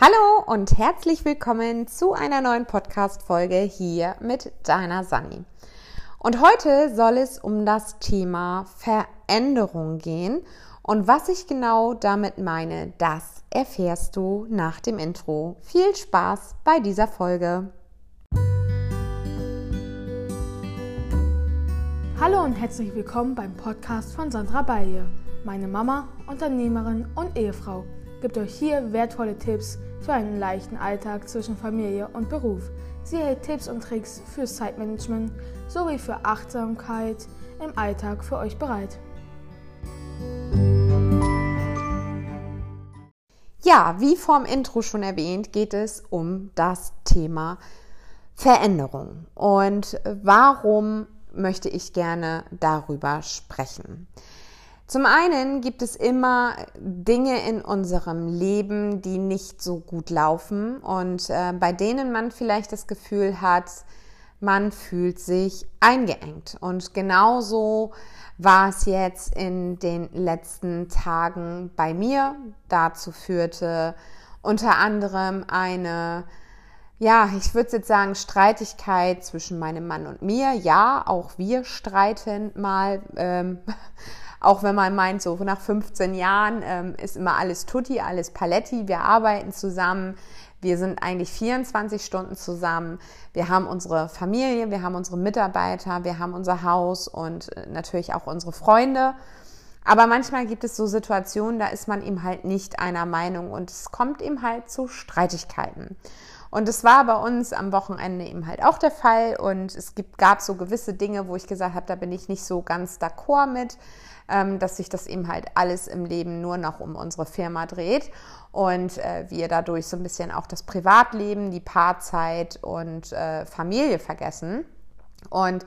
Hallo und herzlich willkommen zu einer neuen Podcast-Folge hier mit deiner Sani. Und heute soll es um das Thema Veränderung gehen. Und was ich genau damit meine, das erfährst du nach dem Intro. Viel Spaß bei dieser Folge. Hallo und herzlich willkommen beim Podcast von Sandra Balje, meine Mama, Unternehmerin und Ehefrau gibt euch hier wertvolle Tipps für einen leichten Alltag zwischen Familie und Beruf. Sie hält Tipps und Tricks für Zeitmanagement sowie für Achtsamkeit im Alltag für euch bereit. Ja, wie vom Intro schon erwähnt, geht es um das Thema Veränderung. Und warum möchte ich gerne darüber sprechen? Zum einen gibt es immer Dinge in unserem Leben, die nicht so gut laufen und äh, bei denen man vielleicht das Gefühl hat, man fühlt sich eingeengt. Und genauso war es jetzt in den letzten Tagen bei mir. Dazu führte unter anderem eine, ja, ich würde jetzt sagen, Streitigkeit zwischen meinem Mann und mir. Ja, auch wir streiten mal. Ähm, auch wenn man meint, so nach 15 Jahren ähm, ist immer alles tutti, alles paletti, wir arbeiten zusammen, wir sind eigentlich 24 Stunden zusammen, wir haben unsere Familie, wir haben unsere Mitarbeiter, wir haben unser Haus und äh, natürlich auch unsere Freunde. Aber manchmal gibt es so Situationen, da ist man eben halt nicht einer Meinung und es kommt eben halt zu Streitigkeiten. Und es war bei uns am Wochenende eben halt auch der Fall und es gibt, gab so gewisse Dinge, wo ich gesagt habe, da bin ich nicht so ganz d'accord mit ähm, dass sich das eben halt alles im Leben nur noch um unsere Firma dreht und äh, wir dadurch so ein bisschen auch das Privatleben, die Paarzeit und äh, Familie vergessen. Und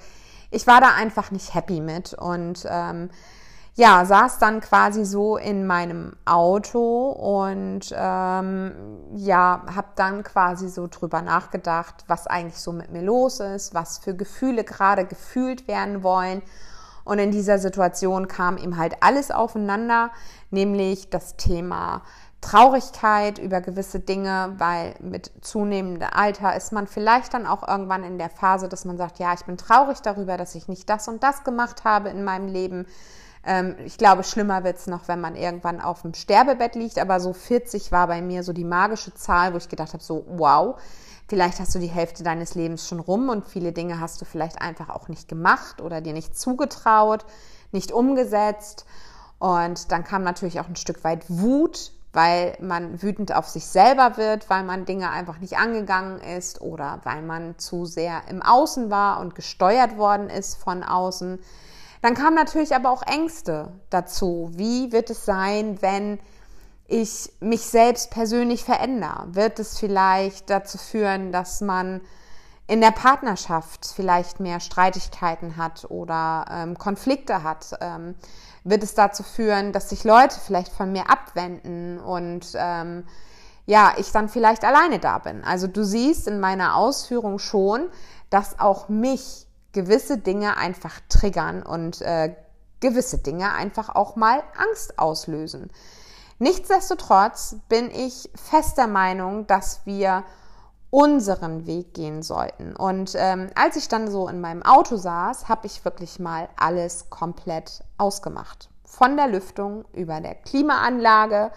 ich war da einfach nicht happy mit und ähm, ja, saß dann quasi so in meinem Auto und ähm, ja, habe dann quasi so drüber nachgedacht, was eigentlich so mit mir los ist, was für Gefühle gerade gefühlt werden wollen und in dieser Situation kam ihm halt alles aufeinander, nämlich das Thema Traurigkeit über gewisse Dinge, weil mit zunehmendem Alter ist man vielleicht dann auch irgendwann in der Phase, dass man sagt, ja, ich bin traurig darüber, dass ich nicht das und das gemacht habe in meinem Leben. Ähm, ich glaube, schlimmer wird es noch, wenn man irgendwann auf dem Sterbebett liegt, aber so 40 war bei mir so die magische Zahl, wo ich gedacht habe, so wow, Vielleicht hast du die Hälfte deines Lebens schon rum und viele Dinge hast du vielleicht einfach auch nicht gemacht oder dir nicht zugetraut, nicht umgesetzt. Und dann kam natürlich auch ein Stück weit Wut, weil man wütend auf sich selber wird, weil man Dinge einfach nicht angegangen ist oder weil man zu sehr im Außen war und gesteuert worden ist von außen. Dann kamen natürlich aber auch Ängste dazu. Wie wird es sein, wenn ich mich selbst persönlich verändere? Wird es vielleicht dazu führen, dass man in der Partnerschaft vielleicht mehr Streitigkeiten hat oder ähm, Konflikte hat? Ähm, wird es dazu führen, dass sich Leute vielleicht von mir abwenden und ähm, ja, ich dann vielleicht alleine da bin? Also du siehst in meiner Ausführung schon, dass auch mich gewisse Dinge einfach triggern und äh, gewisse Dinge einfach auch mal Angst auslösen. Nichtsdestotrotz bin ich fester Meinung, dass wir unseren Weg gehen sollten. Und ähm, als ich dann so in meinem Auto saß, habe ich wirklich mal alles komplett ausgemacht. Von der Lüftung über der Klimaanlage,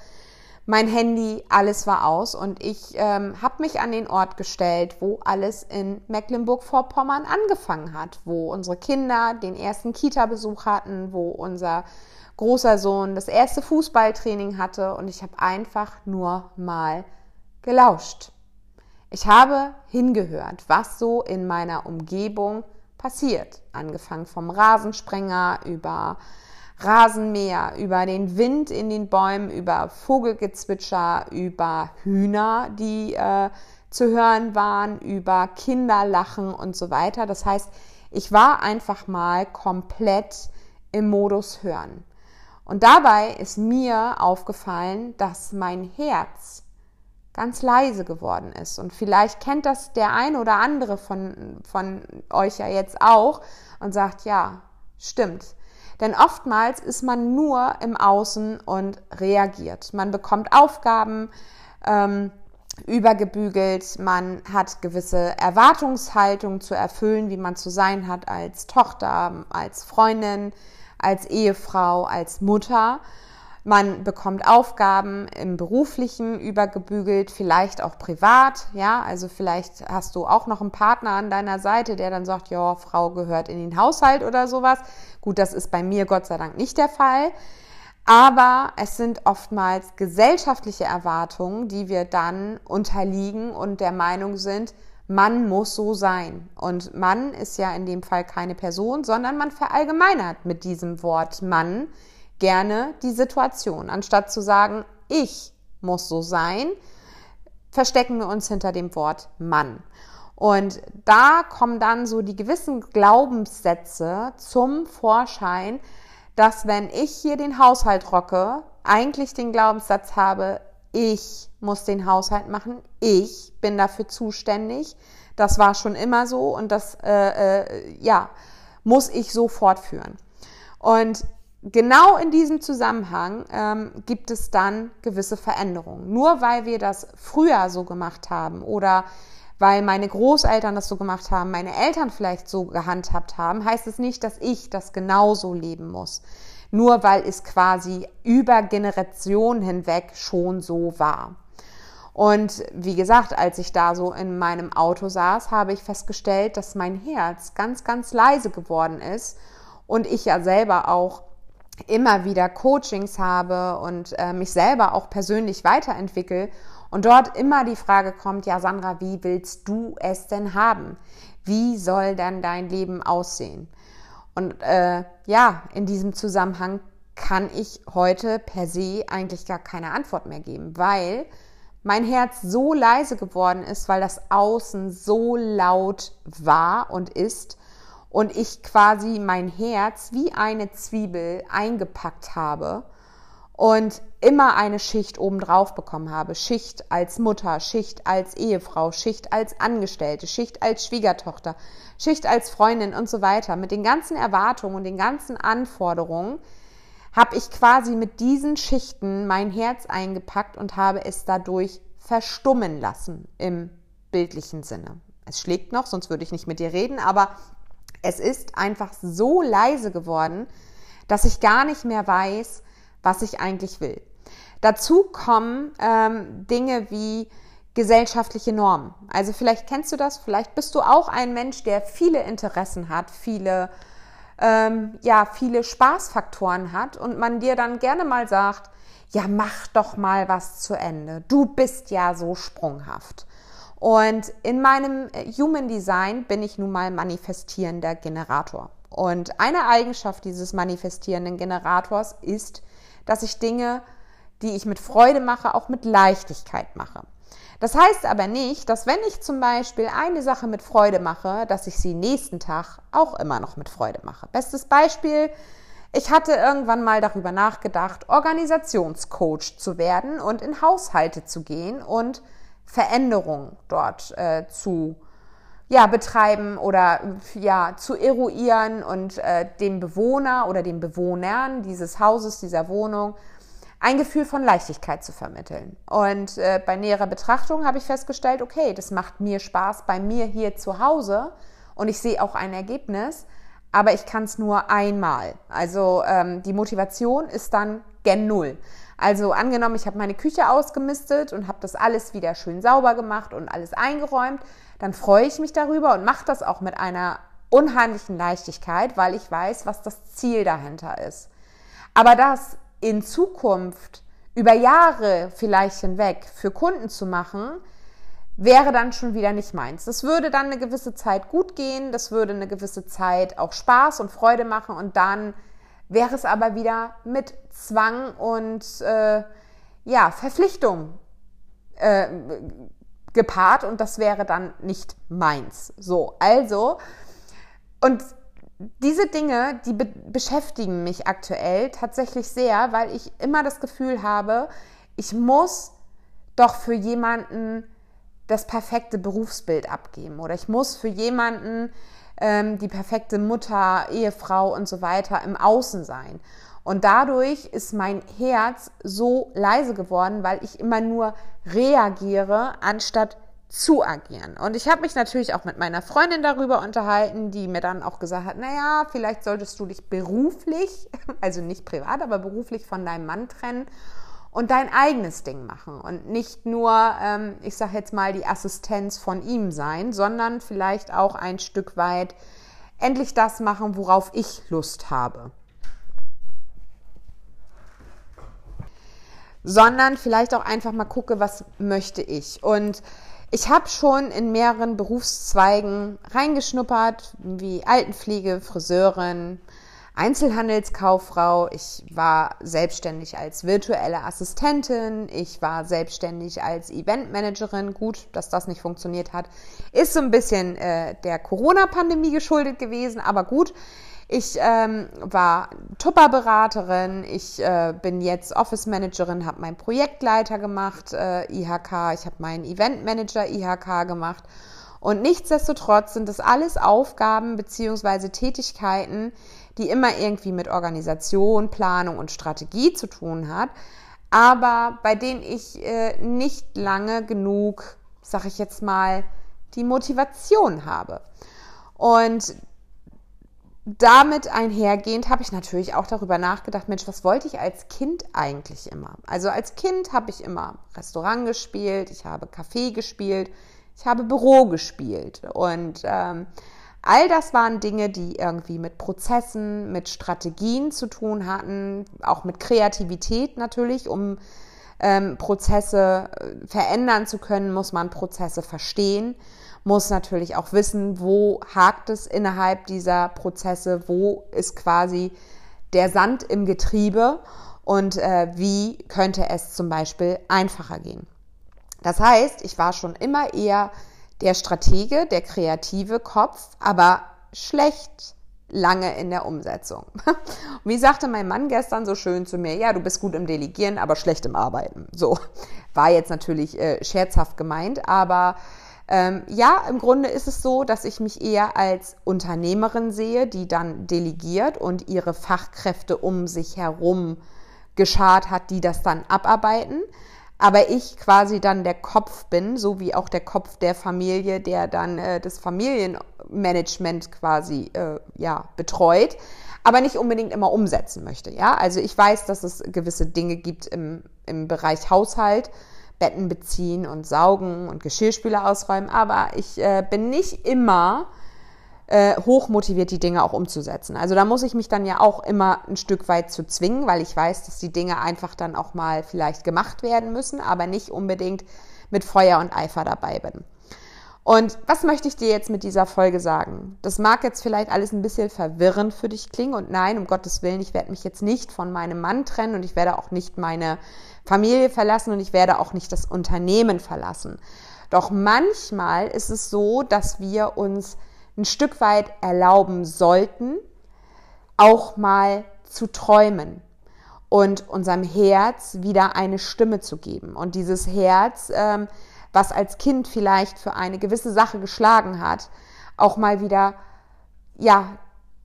mein Handy, alles war aus und ich ähm, habe mich an den Ort gestellt, wo alles in Mecklenburg-Vorpommern angefangen hat, wo unsere Kinder den ersten Kita-Besuch hatten, wo unser großer Sohn das erste Fußballtraining hatte und ich habe einfach nur mal gelauscht. Ich habe hingehört, was so in meiner Umgebung passiert. Angefangen vom Rasensprenger über Rasenmäher, über den Wind in den Bäumen, über Vogelgezwitscher, über Hühner, die äh, zu hören waren, über Kinderlachen und so weiter. Das heißt, ich war einfach mal komplett im Modus hören. Und dabei ist mir aufgefallen, dass mein Herz ganz leise geworden ist. Und vielleicht kennt das der ein oder andere von, von euch ja jetzt auch und sagt, ja, stimmt. Denn oftmals ist man nur im Außen und reagiert. Man bekommt Aufgaben, ähm, übergebügelt, man hat gewisse Erwartungshaltung zu erfüllen, wie man zu sein hat als Tochter, als Freundin, als Ehefrau, als Mutter. Man bekommt Aufgaben im beruflichen übergebügelt, vielleicht auch privat, ja, also vielleicht hast du auch noch einen Partner an deiner Seite, der dann sagt, ja, Frau gehört in den Haushalt oder sowas. Gut, das ist bei mir Gott sei Dank nicht der Fall. Aber es sind oftmals gesellschaftliche Erwartungen, die wir dann unterliegen und der Meinung sind, Mann muss so sein. Und Mann ist ja in dem Fall keine Person, sondern man verallgemeinert mit diesem Wort Mann gerne die Situation. Anstatt zu sagen, ich muss so sein, verstecken wir uns hinter dem Wort Mann. Und da kommen dann so die gewissen Glaubenssätze zum Vorschein, dass wenn ich hier den Haushalt rocke, eigentlich den Glaubenssatz habe, ich muss den Haushalt machen, ich bin dafür zuständig. Das war schon immer so und das äh, äh, ja muss ich so fortführen. Und genau in diesem Zusammenhang ähm, gibt es dann gewisse Veränderungen. Nur weil wir das früher so gemacht haben oder weil meine Großeltern das so gemacht haben, meine Eltern vielleicht so gehandhabt haben, heißt es nicht, dass ich das genauso leben muss. Nur weil es quasi über Generationen hinweg schon so war. Und wie gesagt, als ich da so in meinem Auto saß, habe ich festgestellt, dass mein Herz ganz, ganz leise geworden ist und ich ja selber auch immer wieder Coachings habe und äh, mich selber auch persönlich weiterentwickle und dort immer die Frage kommt, ja Sandra, wie willst du es denn haben? Wie soll dann dein Leben aussehen? Und äh, ja, in diesem Zusammenhang kann ich heute per se eigentlich gar keine Antwort mehr geben, weil mein Herz so leise geworden ist, weil das Außen so laut war und ist und ich quasi mein Herz wie eine Zwiebel eingepackt habe und immer eine Schicht obendrauf bekommen habe. Schicht als Mutter, Schicht als Ehefrau, Schicht als Angestellte, Schicht als Schwiegertochter, Schicht als Freundin und so weiter. Mit den ganzen Erwartungen und den ganzen Anforderungen habe ich quasi mit diesen Schichten mein Herz eingepackt und habe es dadurch verstummen lassen im bildlichen Sinne. Es schlägt noch, sonst würde ich nicht mit dir reden, aber es ist einfach so leise geworden, dass ich gar nicht mehr weiß, was ich eigentlich will. Dazu kommen ähm, Dinge wie gesellschaftliche Normen. Also vielleicht kennst du das, vielleicht bist du auch ein Mensch, der viele Interessen hat, viele ähm, ja viele Spaßfaktoren hat und man dir dann gerne mal sagt, ja mach doch mal was zu Ende. Du bist ja so sprunghaft. Und in meinem äh, Human Design bin ich nun mal manifestierender Generator. Und eine Eigenschaft dieses manifestierenden Generators ist, dass ich Dinge, die ich mit Freude mache, auch mit Leichtigkeit mache. Das heißt aber nicht, dass wenn ich zum Beispiel eine Sache mit Freude mache, dass ich sie nächsten Tag auch immer noch mit Freude mache. Bestes Beispiel, ich hatte irgendwann mal darüber nachgedacht, Organisationscoach zu werden und in Haushalte zu gehen und Veränderung dort äh, zu ja, betreiben oder ja, zu eruieren und äh, dem Bewohner oder den Bewohnern dieses Hauses, dieser Wohnung ein Gefühl von Leichtigkeit zu vermitteln. Und äh, bei näherer Betrachtung habe ich festgestellt, okay, das macht mir Spaß bei mir hier zu Hause und ich sehe auch ein Ergebnis, aber ich kann es nur einmal. Also ähm, die Motivation ist dann gen Null. Also angenommen, ich habe meine Küche ausgemistet und habe das alles wieder schön sauber gemacht und alles eingeräumt, dann freue ich mich darüber und mache das auch mit einer unheimlichen Leichtigkeit, weil ich weiß, was das Ziel dahinter ist. Aber das in Zukunft über Jahre vielleicht hinweg für Kunden zu machen, wäre dann schon wieder nicht meins. Das würde dann eine gewisse Zeit gut gehen, das würde eine gewisse Zeit auch Spaß und Freude machen und dann wäre es aber wieder mit Zwang und äh, ja, Verpflichtung äh, gepaart und das wäre dann nicht meins. So, also, und diese Dinge, die be beschäftigen mich aktuell tatsächlich sehr, weil ich immer das Gefühl habe, ich muss doch für jemanden das perfekte Berufsbild abgeben oder ich muss für jemanden ähm, die perfekte Mutter, Ehefrau und so weiter im Außen sein. Und dadurch ist mein Herz so leise geworden, weil ich immer nur reagiere, anstatt zu agieren. Und ich habe mich natürlich auch mit meiner Freundin darüber unterhalten, die mir dann auch gesagt hat, naja, vielleicht solltest du dich beruflich, also nicht privat, aber beruflich von deinem Mann trennen und dein eigenes Ding machen und nicht nur, ähm, ich sage jetzt mal, die Assistenz von ihm sein, sondern vielleicht auch ein Stück weit endlich das machen, worauf ich Lust habe. Sondern vielleicht auch einfach mal gucke, was möchte ich. Und ich habe schon in mehreren Berufszweigen reingeschnuppert, wie Altenpflege, Friseurin, Einzelhandelskauffrau. Ich war selbstständig als virtuelle Assistentin. Ich war selbstständig als Eventmanagerin. Gut, dass das nicht funktioniert hat, ist so ein bisschen äh, der Corona-Pandemie geschuldet gewesen, aber gut. Ich ähm, war Tupper-Beraterin, ich äh, bin jetzt Office-Managerin, habe meinen Projektleiter gemacht, äh, IHK, ich habe meinen Event-Manager IHK gemacht. Und nichtsdestotrotz sind das alles Aufgaben beziehungsweise Tätigkeiten, die immer irgendwie mit Organisation, Planung und Strategie zu tun hat, aber bei denen ich äh, nicht lange genug, sag ich jetzt mal, die Motivation habe. Und damit einhergehend habe ich natürlich auch darüber nachgedacht, Mensch, was wollte ich als Kind eigentlich immer? Also als Kind habe ich immer Restaurant gespielt, ich habe Café gespielt, ich habe Büro gespielt und ähm, all das waren Dinge, die irgendwie mit Prozessen, mit Strategien zu tun hatten, auch mit Kreativität natürlich, um ähm, Prozesse äh, verändern zu können, muss man Prozesse verstehen muss natürlich auch wissen, wo hakt es innerhalb dieser Prozesse, wo ist quasi der Sand im Getriebe und äh, wie könnte es zum Beispiel einfacher gehen. Das heißt, ich war schon immer eher der Stratege, der kreative Kopf, aber schlecht lange in der Umsetzung. Und wie sagte mein Mann gestern so schön zu mir, ja, du bist gut im Delegieren, aber schlecht im Arbeiten. So war jetzt natürlich äh, scherzhaft gemeint, aber ähm, ja, im Grunde ist es so, dass ich mich eher als Unternehmerin sehe, die dann delegiert und ihre Fachkräfte um sich herum geschart hat, die das dann abarbeiten. Aber ich quasi dann der Kopf bin, so wie auch der Kopf der Familie, der dann äh, das Familienmanagement quasi äh, ja, betreut, aber nicht unbedingt immer umsetzen möchte. Ja, also ich weiß, dass es gewisse Dinge gibt im, im Bereich Haushalt, Betten beziehen und saugen und Geschirrspüler ausräumen, aber ich äh, bin nicht immer äh, hoch motiviert, die Dinge auch umzusetzen. Also da muss ich mich dann ja auch immer ein Stück weit zu zwingen, weil ich weiß, dass die Dinge einfach dann auch mal vielleicht gemacht werden müssen, aber nicht unbedingt mit Feuer und Eifer dabei bin. Und was möchte ich dir jetzt mit dieser Folge sagen? Das mag jetzt vielleicht alles ein bisschen verwirrend für dich klingen und nein, um Gottes Willen, ich werde mich jetzt nicht von meinem Mann trennen und ich werde auch nicht meine Familie verlassen und ich werde auch nicht das Unternehmen verlassen. Doch manchmal ist es so, dass wir uns ein Stück weit erlauben sollten, auch mal zu träumen und unserem Herz wieder eine Stimme zu geben. Und dieses Herz, ähm, was als Kind vielleicht für eine gewisse Sache geschlagen hat, auch mal wieder, ja,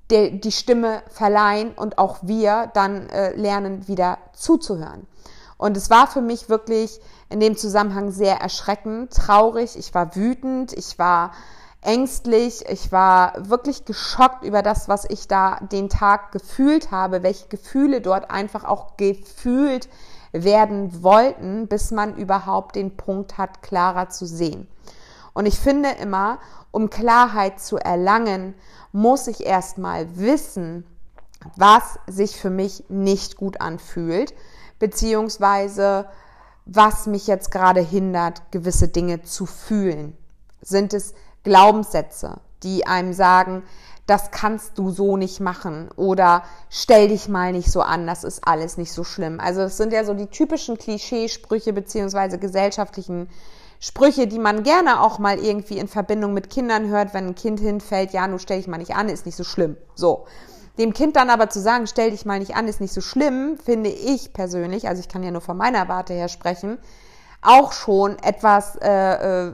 die, Stimme verleihen und auch wir dann äh, lernen, wieder zuzuhören. Und es war für mich wirklich in dem Zusammenhang sehr erschreckend, traurig. Ich war wütend, ich war ängstlich, ich war wirklich geschockt über das, was ich da den Tag gefühlt habe, welche Gefühle dort einfach auch gefühlt werden wollten, bis man überhaupt den Punkt hat, klarer zu sehen. Und ich finde immer, um Klarheit zu erlangen, muss ich erstmal wissen, was sich für mich nicht gut anfühlt, beziehungsweise was mich jetzt gerade hindert, gewisse Dinge zu fühlen. Sind es Glaubenssätze, die einem sagen, das kannst du so nicht machen oder stell dich mal nicht so an, das ist alles nicht so schlimm. Also es sind ja so die typischen Klischeesprüche beziehungsweise gesellschaftlichen Sprüche, die man gerne auch mal irgendwie in Verbindung mit Kindern hört, wenn ein Kind hinfällt, ja, nun stell dich mal nicht an, ist nicht so schlimm. So. Dem Kind dann aber zu sagen, stell dich mal nicht an, ist nicht so schlimm, finde ich persönlich, also ich kann ja nur von meiner Warte her sprechen, auch schon etwas, äh, äh,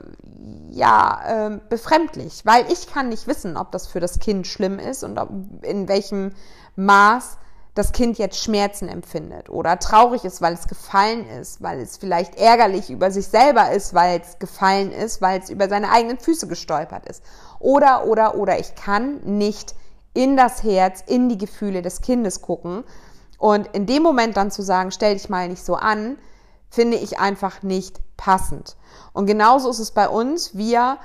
ja, äh, befremdlich, weil ich kann nicht wissen, ob das für das Kind schlimm ist und ob, in welchem Maß das Kind jetzt Schmerzen empfindet oder traurig ist, weil es gefallen ist, weil es vielleicht ärgerlich über sich selber ist, weil es gefallen ist, weil es über seine eigenen Füße gestolpert ist. Oder, oder, oder ich kann nicht in das Herz, in die Gefühle des Kindes gucken. Und in dem Moment dann zu sagen, stell dich mal nicht so an, finde ich einfach nicht passend. Und genauso ist es bei uns. Wir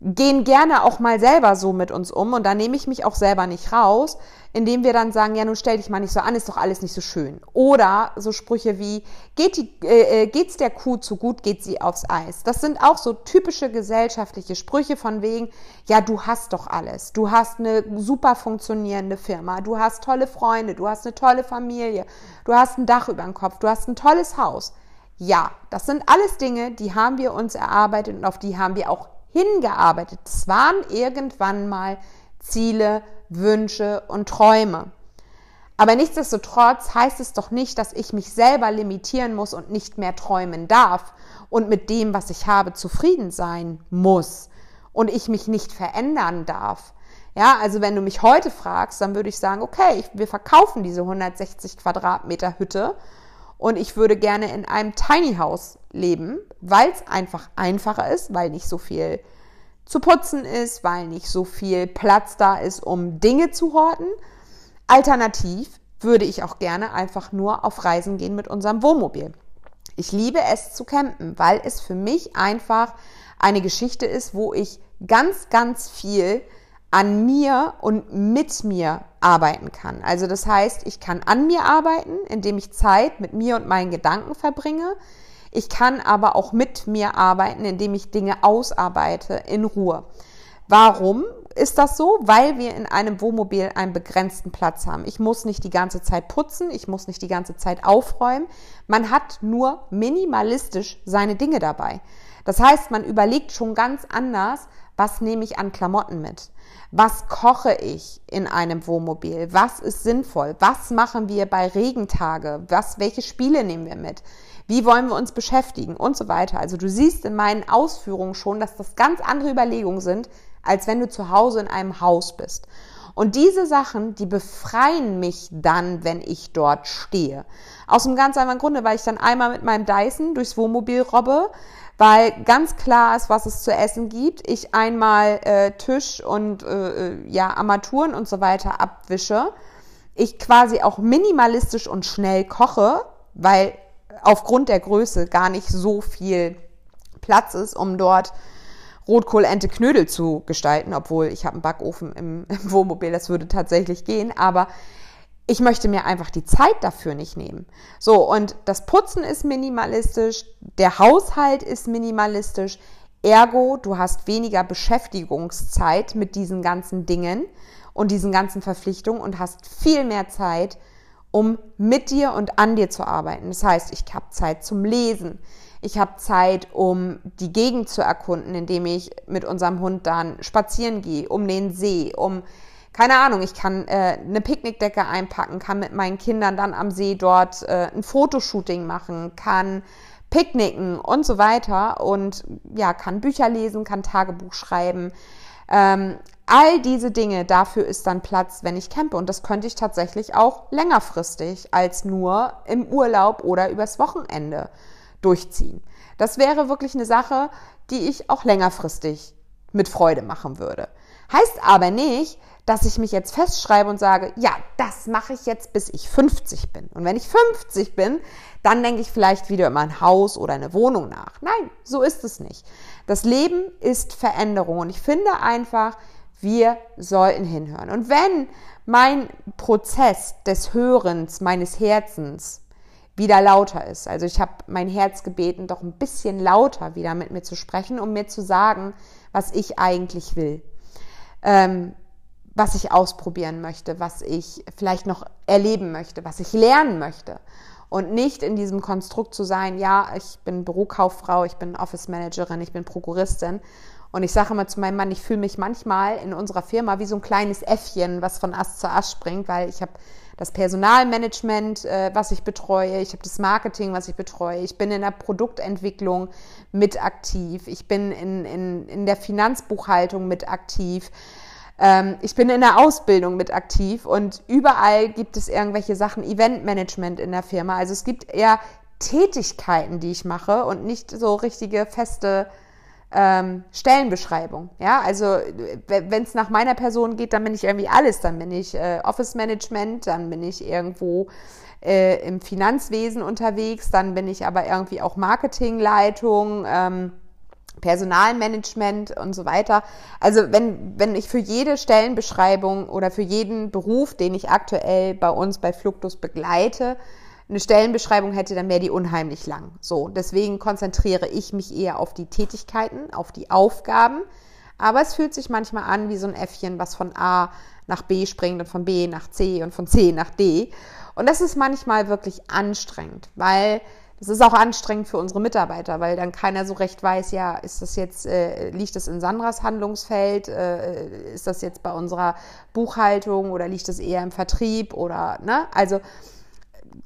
gehen gerne auch mal selber so mit uns um und da nehme ich mich auch selber nicht raus, indem wir dann sagen, ja, nun stell dich mal nicht so an, ist doch alles nicht so schön. Oder so Sprüche wie, geht die, äh, äh, geht's der Kuh zu gut, geht sie aufs Eis. Das sind auch so typische gesellschaftliche Sprüche von wegen, ja, du hast doch alles. Du hast eine super funktionierende Firma, du hast tolle Freunde, du hast eine tolle Familie, du hast ein Dach über dem Kopf, du hast ein tolles Haus. Ja, das sind alles Dinge, die haben wir uns erarbeitet und auf die haben wir auch hingearbeitet. Es waren irgendwann mal Ziele, Wünsche und Träume. Aber nichtsdestotrotz heißt es doch nicht, dass ich mich selber limitieren muss und nicht mehr träumen darf und mit dem, was ich habe, zufrieden sein muss und ich mich nicht verändern darf. Ja, also wenn du mich heute fragst, dann würde ich sagen, okay, wir verkaufen diese 160 Quadratmeter Hütte und ich würde gerne in einem Tiny House leben, weil es einfach einfacher ist, weil nicht so viel zu putzen ist, weil nicht so viel Platz da ist, um Dinge zu horten. Alternativ würde ich auch gerne einfach nur auf Reisen gehen mit unserem Wohnmobil. Ich liebe es zu campen, weil es für mich einfach eine Geschichte ist, wo ich ganz, ganz viel an mir und mit mir arbeiten kann. Also das heißt, ich kann an mir arbeiten, indem ich Zeit mit mir und meinen Gedanken verbringe. Ich kann aber auch mit mir arbeiten, indem ich Dinge ausarbeite in Ruhe. Warum ist das so? Weil wir in einem Wohnmobil einen begrenzten Platz haben. Ich muss nicht die ganze Zeit putzen, ich muss nicht die ganze Zeit aufräumen. Man hat nur minimalistisch seine Dinge dabei. Das heißt, man überlegt schon ganz anders, was nehme ich an Klamotten mit? Was koche ich in einem Wohnmobil? Was ist sinnvoll? Was machen wir bei Regentage? Was, welche Spiele nehmen wir mit? Wie wollen wir uns beschäftigen? Und so weiter. Also du siehst in meinen Ausführungen schon, dass das ganz andere Überlegungen sind, als wenn du zu Hause in einem Haus bist. Und diese Sachen, die befreien mich dann, wenn ich dort stehe. Aus einem ganz einfachen Grunde, weil ich dann einmal mit meinem Dyson durchs Wohnmobil robbe, weil ganz klar ist, was es zu essen gibt. Ich einmal äh, Tisch und äh, äh, ja Armaturen und so weiter abwische. Ich quasi auch minimalistisch und schnell koche, weil aufgrund der Größe gar nicht so viel Platz ist, um dort Rotkohl, Ente, Knödel zu gestalten, obwohl ich habe einen Backofen im, im Wohnmobil, das würde tatsächlich gehen, aber ich möchte mir einfach die Zeit dafür nicht nehmen. So, und das Putzen ist minimalistisch, der Haushalt ist minimalistisch, ergo, du hast weniger Beschäftigungszeit mit diesen ganzen Dingen und diesen ganzen Verpflichtungen und hast viel mehr Zeit, um mit dir und an dir zu arbeiten. Das heißt, ich habe Zeit zum Lesen. Ich habe Zeit, um die Gegend zu erkunden, indem ich mit unserem Hund dann spazieren gehe, um den See, um keine Ahnung, ich kann äh, eine Picknickdecke einpacken, kann mit meinen Kindern dann am See dort äh, ein Fotoshooting machen, kann picknicken und so weiter und ja, kann Bücher lesen, kann Tagebuch schreiben. Ähm, all diese Dinge, dafür ist dann Platz, wenn ich campe. Und das könnte ich tatsächlich auch längerfristig als nur im Urlaub oder übers Wochenende durchziehen. Das wäre wirklich eine Sache, die ich auch längerfristig mit Freude machen würde. Heißt aber nicht, dass ich mich jetzt festschreibe und sage, ja, das mache ich jetzt, bis ich 50 bin. Und wenn ich 50 bin, dann denke ich vielleicht wieder über ein Haus oder eine Wohnung nach. Nein, so ist es nicht. Das Leben ist Veränderung und ich finde einfach, wir sollten hinhören. Und wenn mein Prozess des Hörens meines Herzens wieder lauter ist, also ich habe mein Herz gebeten, doch ein bisschen lauter wieder mit mir zu sprechen, um mir zu sagen, was ich eigentlich will. Ähm, was ich ausprobieren möchte, was ich vielleicht noch erleben möchte, was ich lernen möchte. Und nicht in diesem Konstrukt zu sein, ja, ich bin Bürokauffrau, ich bin Office Managerin, ich bin Prokuristin. Und ich sage immer zu meinem Mann, ich fühle mich manchmal in unserer Firma wie so ein kleines Äffchen, was von Ast zu Ast springt, weil ich habe das Personalmanagement, äh, was ich betreue, ich habe das Marketing, was ich betreue, ich bin in der Produktentwicklung mit aktiv, ich bin in, in, in der Finanzbuchhaltung mit aktiv Ähm, ich bin in der Ausbildung mit aktiv und überall gibt es irgendwelche Sachen, Eventmanagement in der Firma. Also es gibt eher Tätigkeiten, die ich mache und nicht so richtige feste ähm, Stellenbeschreibung. Ja, also wenn es nach meiner Person geht, dann bin ich irgendwie alles. Dann bin ich äh, Office Management, dann bin ich irgendwo äh, im Finanzwesen unterwegs, dann bin ich aber irgendwie auch Marketingleitung. Ähm, Personalmanagement und so weiter. Also wenn, wenn ich für jede Stellenbeschreibung oder für jeden Beruf, den ich aktuell bei uns bei Fluctus begleite, eine Stellenbeschreibung hätte, dann wäre die unheimlich lang. So, deswegen konzentriere ich mich eher auf die Tätigkeiten, auf die Aufgaben. Aber es fühlt sich manchmal an wie so ein Äffchen, was von A nach B springt und von B nach C und von C nach D. Und das ist manchmal wirklich anstrengend, weil das ist auch anstrengend für unsere Mitarbeiter, weil dann keiner so recht weiß, ja, ist das jetzt, äh, liegt das in Sandras Handlungsfeld, äh, ist das jetzt bei unserer Buchhaltung oder liegt das eher im Vertrieb oder, ne? Also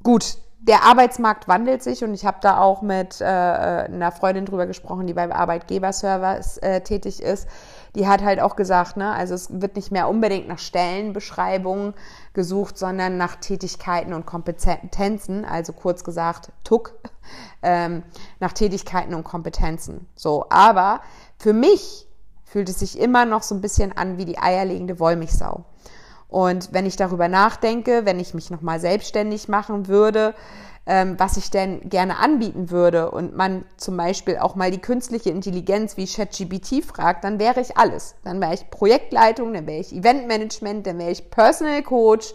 gut, der Arbeitsmarkt wandelt sich und ich habe da auch mit äh, einer Freundin drüber gesprochen, die beim Arbeitgeberservice äh, tätig ist. Die hat halt auch gesagt, ne, also es wird nicht mehr unbedingt nach Stellenbeschreibungen gesucht, sondern nach Tätigkeiten und Kompetenzen, also kurz gesagt TUK, ähm, nach Tätigkeiten und Kompetenzen. So, aber für mich fühlt es sich immer noch so ein bisschen an wie die eierlegende Wollmilchsau. Und wenn ich darüber nachdenke, wenn ich mich nochmal selbstständig machen würde, ähm, was ich denn gerne anbieten würde und man zum Beispiel auch mal die künstliche Intelligenz wie ChatGPT fragt, dann wäre ich alles. Dann wäre ich Projektleitung, dann wäre ich Eventmanagement, dann wäre ich Personal Coach,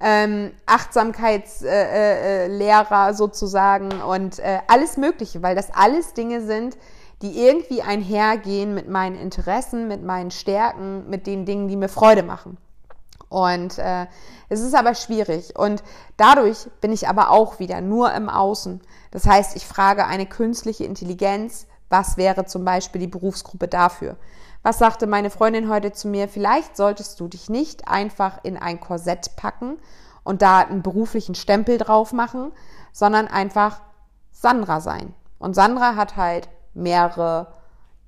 ähm, Achtsamkeitslehrer äh, äh, sozusagen und äh, alles Mögliche, weil das alles Dinge sind, die irgendwie einhergehen mit meinen Interessen, mit meinen Stärken, mit den Dingen, die mir Freude machen. Und äh, es ist aber schwierig. Und dadurch bin ich aber auch wieder nur im Außen. Das heißt, ich frage eine künstliche Intelligenz, was wäre zum Beispiel die Berufsgruppe dafür? Was sagte meine Freundin heute zu mir? Vielleicht solltest du dich nicht einfach in ein Korsett packen und da einen beruflichen Stempel drauf machen, sondern einfach Sandra sein. Und Sandra hat halt mehrere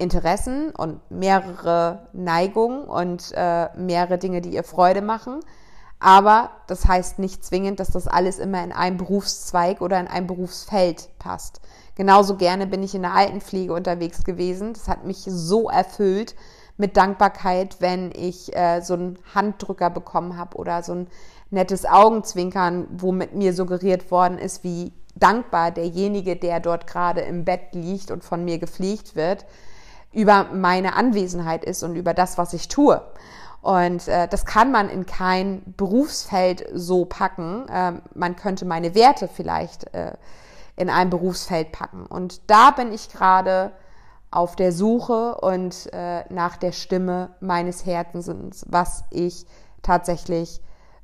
Interessen und mehrere Neigungen und äh, mehrere Dinge, die ihr Freude machen. Aber das heißt nicht zwingend, dass das alles immer in einen Berufszweig oder in ein Berufsfeld passt. Genauso gerne bin ich in der Altenpflege unterwegs gewesen. Das hat mich so erfüllt mit Dankbarkeit, wenn ich äh, so einen Handdrücker bekommen habe oder so ein nettes Augenzwinkern, womit mir suggeriert worden ist, wie dankbar derjenige, der dort gerade im Bett liegt und von mir gepflegt wird, über meine Anwesenheit ist und über das, was ich tue. Und äh, das kann man in kein Berufsfeld so packen. Ähm, man könnte meine Werte vielleicht äh, in ein Berufsfeld packen. Und da bin ich gerade auf der Suche und äh, nach der Stimme meines Herzens, was ich tatsächlich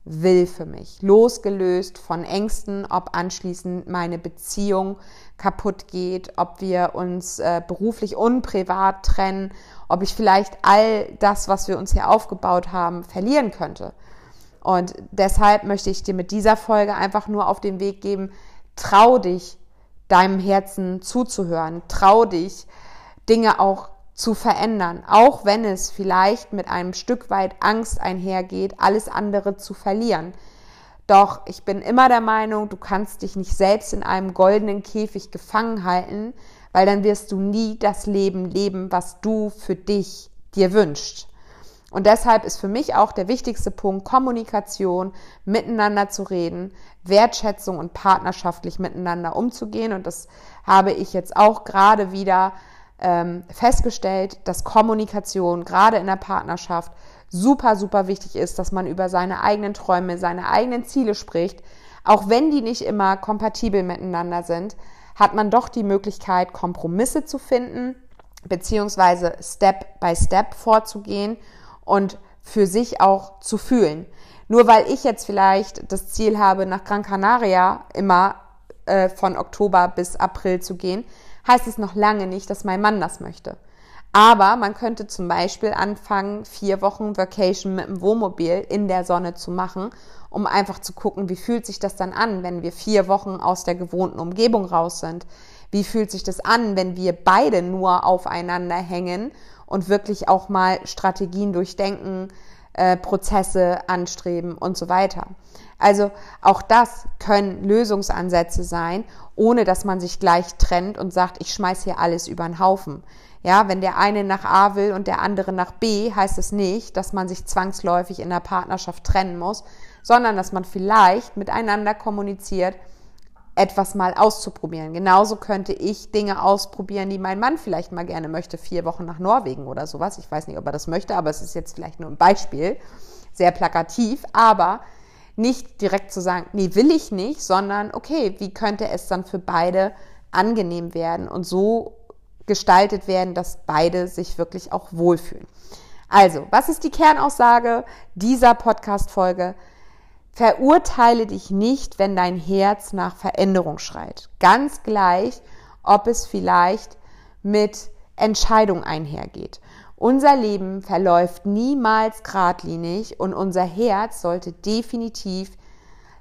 will für mich. Losgelöst von Ängsten, ob anschließend meine Beziehung kaputt geht, ob wir uns äh, beruflich und privat trennen, ob ich vielleicht all das, was wir uns hier aufgebaut haben, verlieren könnte. Und deshalb möchte ich dir mit dieser Folge einfach nur auf den Weg geben, trau dich, deinem Herzen zuzuhören, trau dich, Dinge auch zu verändern, auch wenn es vielleicht mit einem Stück weit Angst einhergeht, alles andere zu verlieren. Doch ich bin immer der Meinung, du kannst dich nicht selbst in einem goldenen Käfig gefangen halten, weil dann wirst du nie das Leben leben, was du für dich dir wünschst. Und deshalb ist für mich auch der wichtigste Punkt Kommunikation, miteinander zu reden, Wertschätzung und partnerschaftlich miteinander umzugehen. Und das habe ich jetzt auch gerade wieder ähm, festgestellt, dass Kommunikation gerade in der Partnerschaft super, super wichtig ist, dass man über seine eigenen Träume, seine eigenen Ziele spricht. Auch wenn die nicht immer kompatibel miteinander sind, hat man doch die Möglichkeit, Kompromisse zu finden, beziehungsweise Step by Step vorzugehen und für sich auch zu fühlen. Nur weil ich jetzt vielleicht das Ziel habe, nach Gran Canaria immer äh, von Oktober bis April zu gehen, heißt es noch lange nicht, dass mein Mann das möchte. Aber man könnte zum Beispiel anfangen, vier Wochen Vacation mit dem Wohnmobil in der Sonne zu machen, um einfach zu gucken, wie fühlt sich das dann an, wenn wir vier Wochen aus der gewohnten Umgebung raus sind. Wie fühlt sich das an, wenn wir beide nur aufeinander hängen und wirklich auch mal Strategien durchdenken, äh, Prozesse anstreben und so weiter. Also auch das können Lösungsansätze sein, ohne dass man sich gleich trennt und sagt, ich schmeiß hier alles über den Haufen. Ja, wenn der eine nach A will und der andere nach B, heißt es nicht, dass man sich zwangsläufig in der Partnerschaft trennen muss, sondern dass man vielleicht miteinander kommuniziert, etwas mal auszuprobieren. Genauso könnte ich Dinge ausprobieren, die mein Mann vielleicht mal gerne möchte, vier Wochen nach Norwegen oder sowas. Ich weiß nicht, ob er das möchte, aber es ist jetzt vielleicht nur ein Beispiel, sehr plakativ, aber nicht direkt zu sagen, nee, will ich nicht, sondern okay, wie könnte es dann für beide angenehm werden und so gestaltet werden, dass beide sich wirklich auch wohlfühlen. Also, was ist die Kernaussage dieser Podcast-Folge? Verurteile dich nicht, wenn dein Herz nach Veränderung schreit. Ganz gleich, ob es vielleicht mit Entscheidung einhergeht. Unser Leben verläuft niemals geradlinig und unser Herz sollte definitiv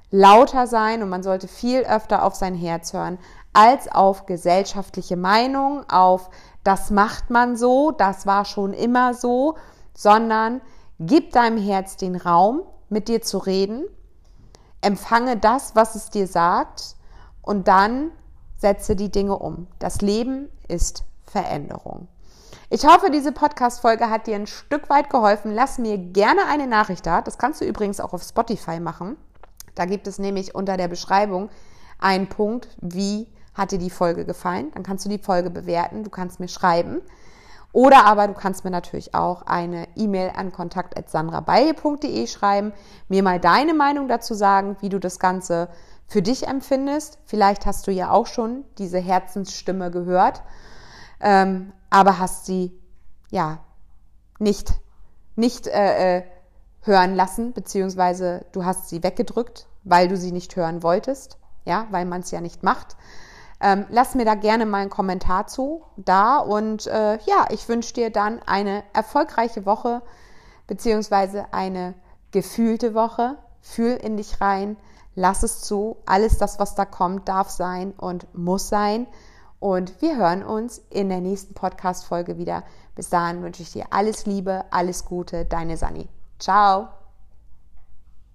lauter sein und man sollte viel öfter auf sein Herz hören, als auf gesellschaftliche Meinung, auf das macht man so, das war schon immer so, sondern gib deinem Herz den Raum, mit dir zu reden, empfange das, was es dir sagt und dann setze die Dinge um. Das Leben ist Veränderung. Ich hoffe, diese Podcast-Folge hat dir ein Stück weit geholfen. Lass mir gerne eine Nachricht da. Das kannst du übrigens auch auf Spotify machen. Da gibt es nämlich unter der Beschreibung einen Punkt, wie hat dir die Folge gefallen? Dann kannst du die Folge bewerten, du kannst mir schreiben. Oder aber du kannst mir natürlich auch eine E-Mail an kontakt.sandrabaye.de schreiben, mir mal deine Meinung dazu sagen, wie du das Ganze für dich empfindest. Vielleicht hast du ja auch schon diese Herzensstimme gehört, ähm, aber hast sie ja nicht, nicht äh, äh, hören lassen, beziehungsweise du hast sie weggedrückt, weil du sie nicht hören wolltest, ja, weil man es ja nicht macht. Ähm, lass mir da gerne mal einen Kommentar zu da und äh, ja, ich wünsche dir dann eine erfolgreiche Woche beziehungsweise eine gefühlte Woche. Fühl in dich rein, lass es zu. Alles das, was da kommt, darf sein und muss sein. Und wir hören uns in der nächsten Podcast-Folge wieder. Bis dahin wünsche ich dir alles Liebe, alles Gute, deine Sani. Ciao.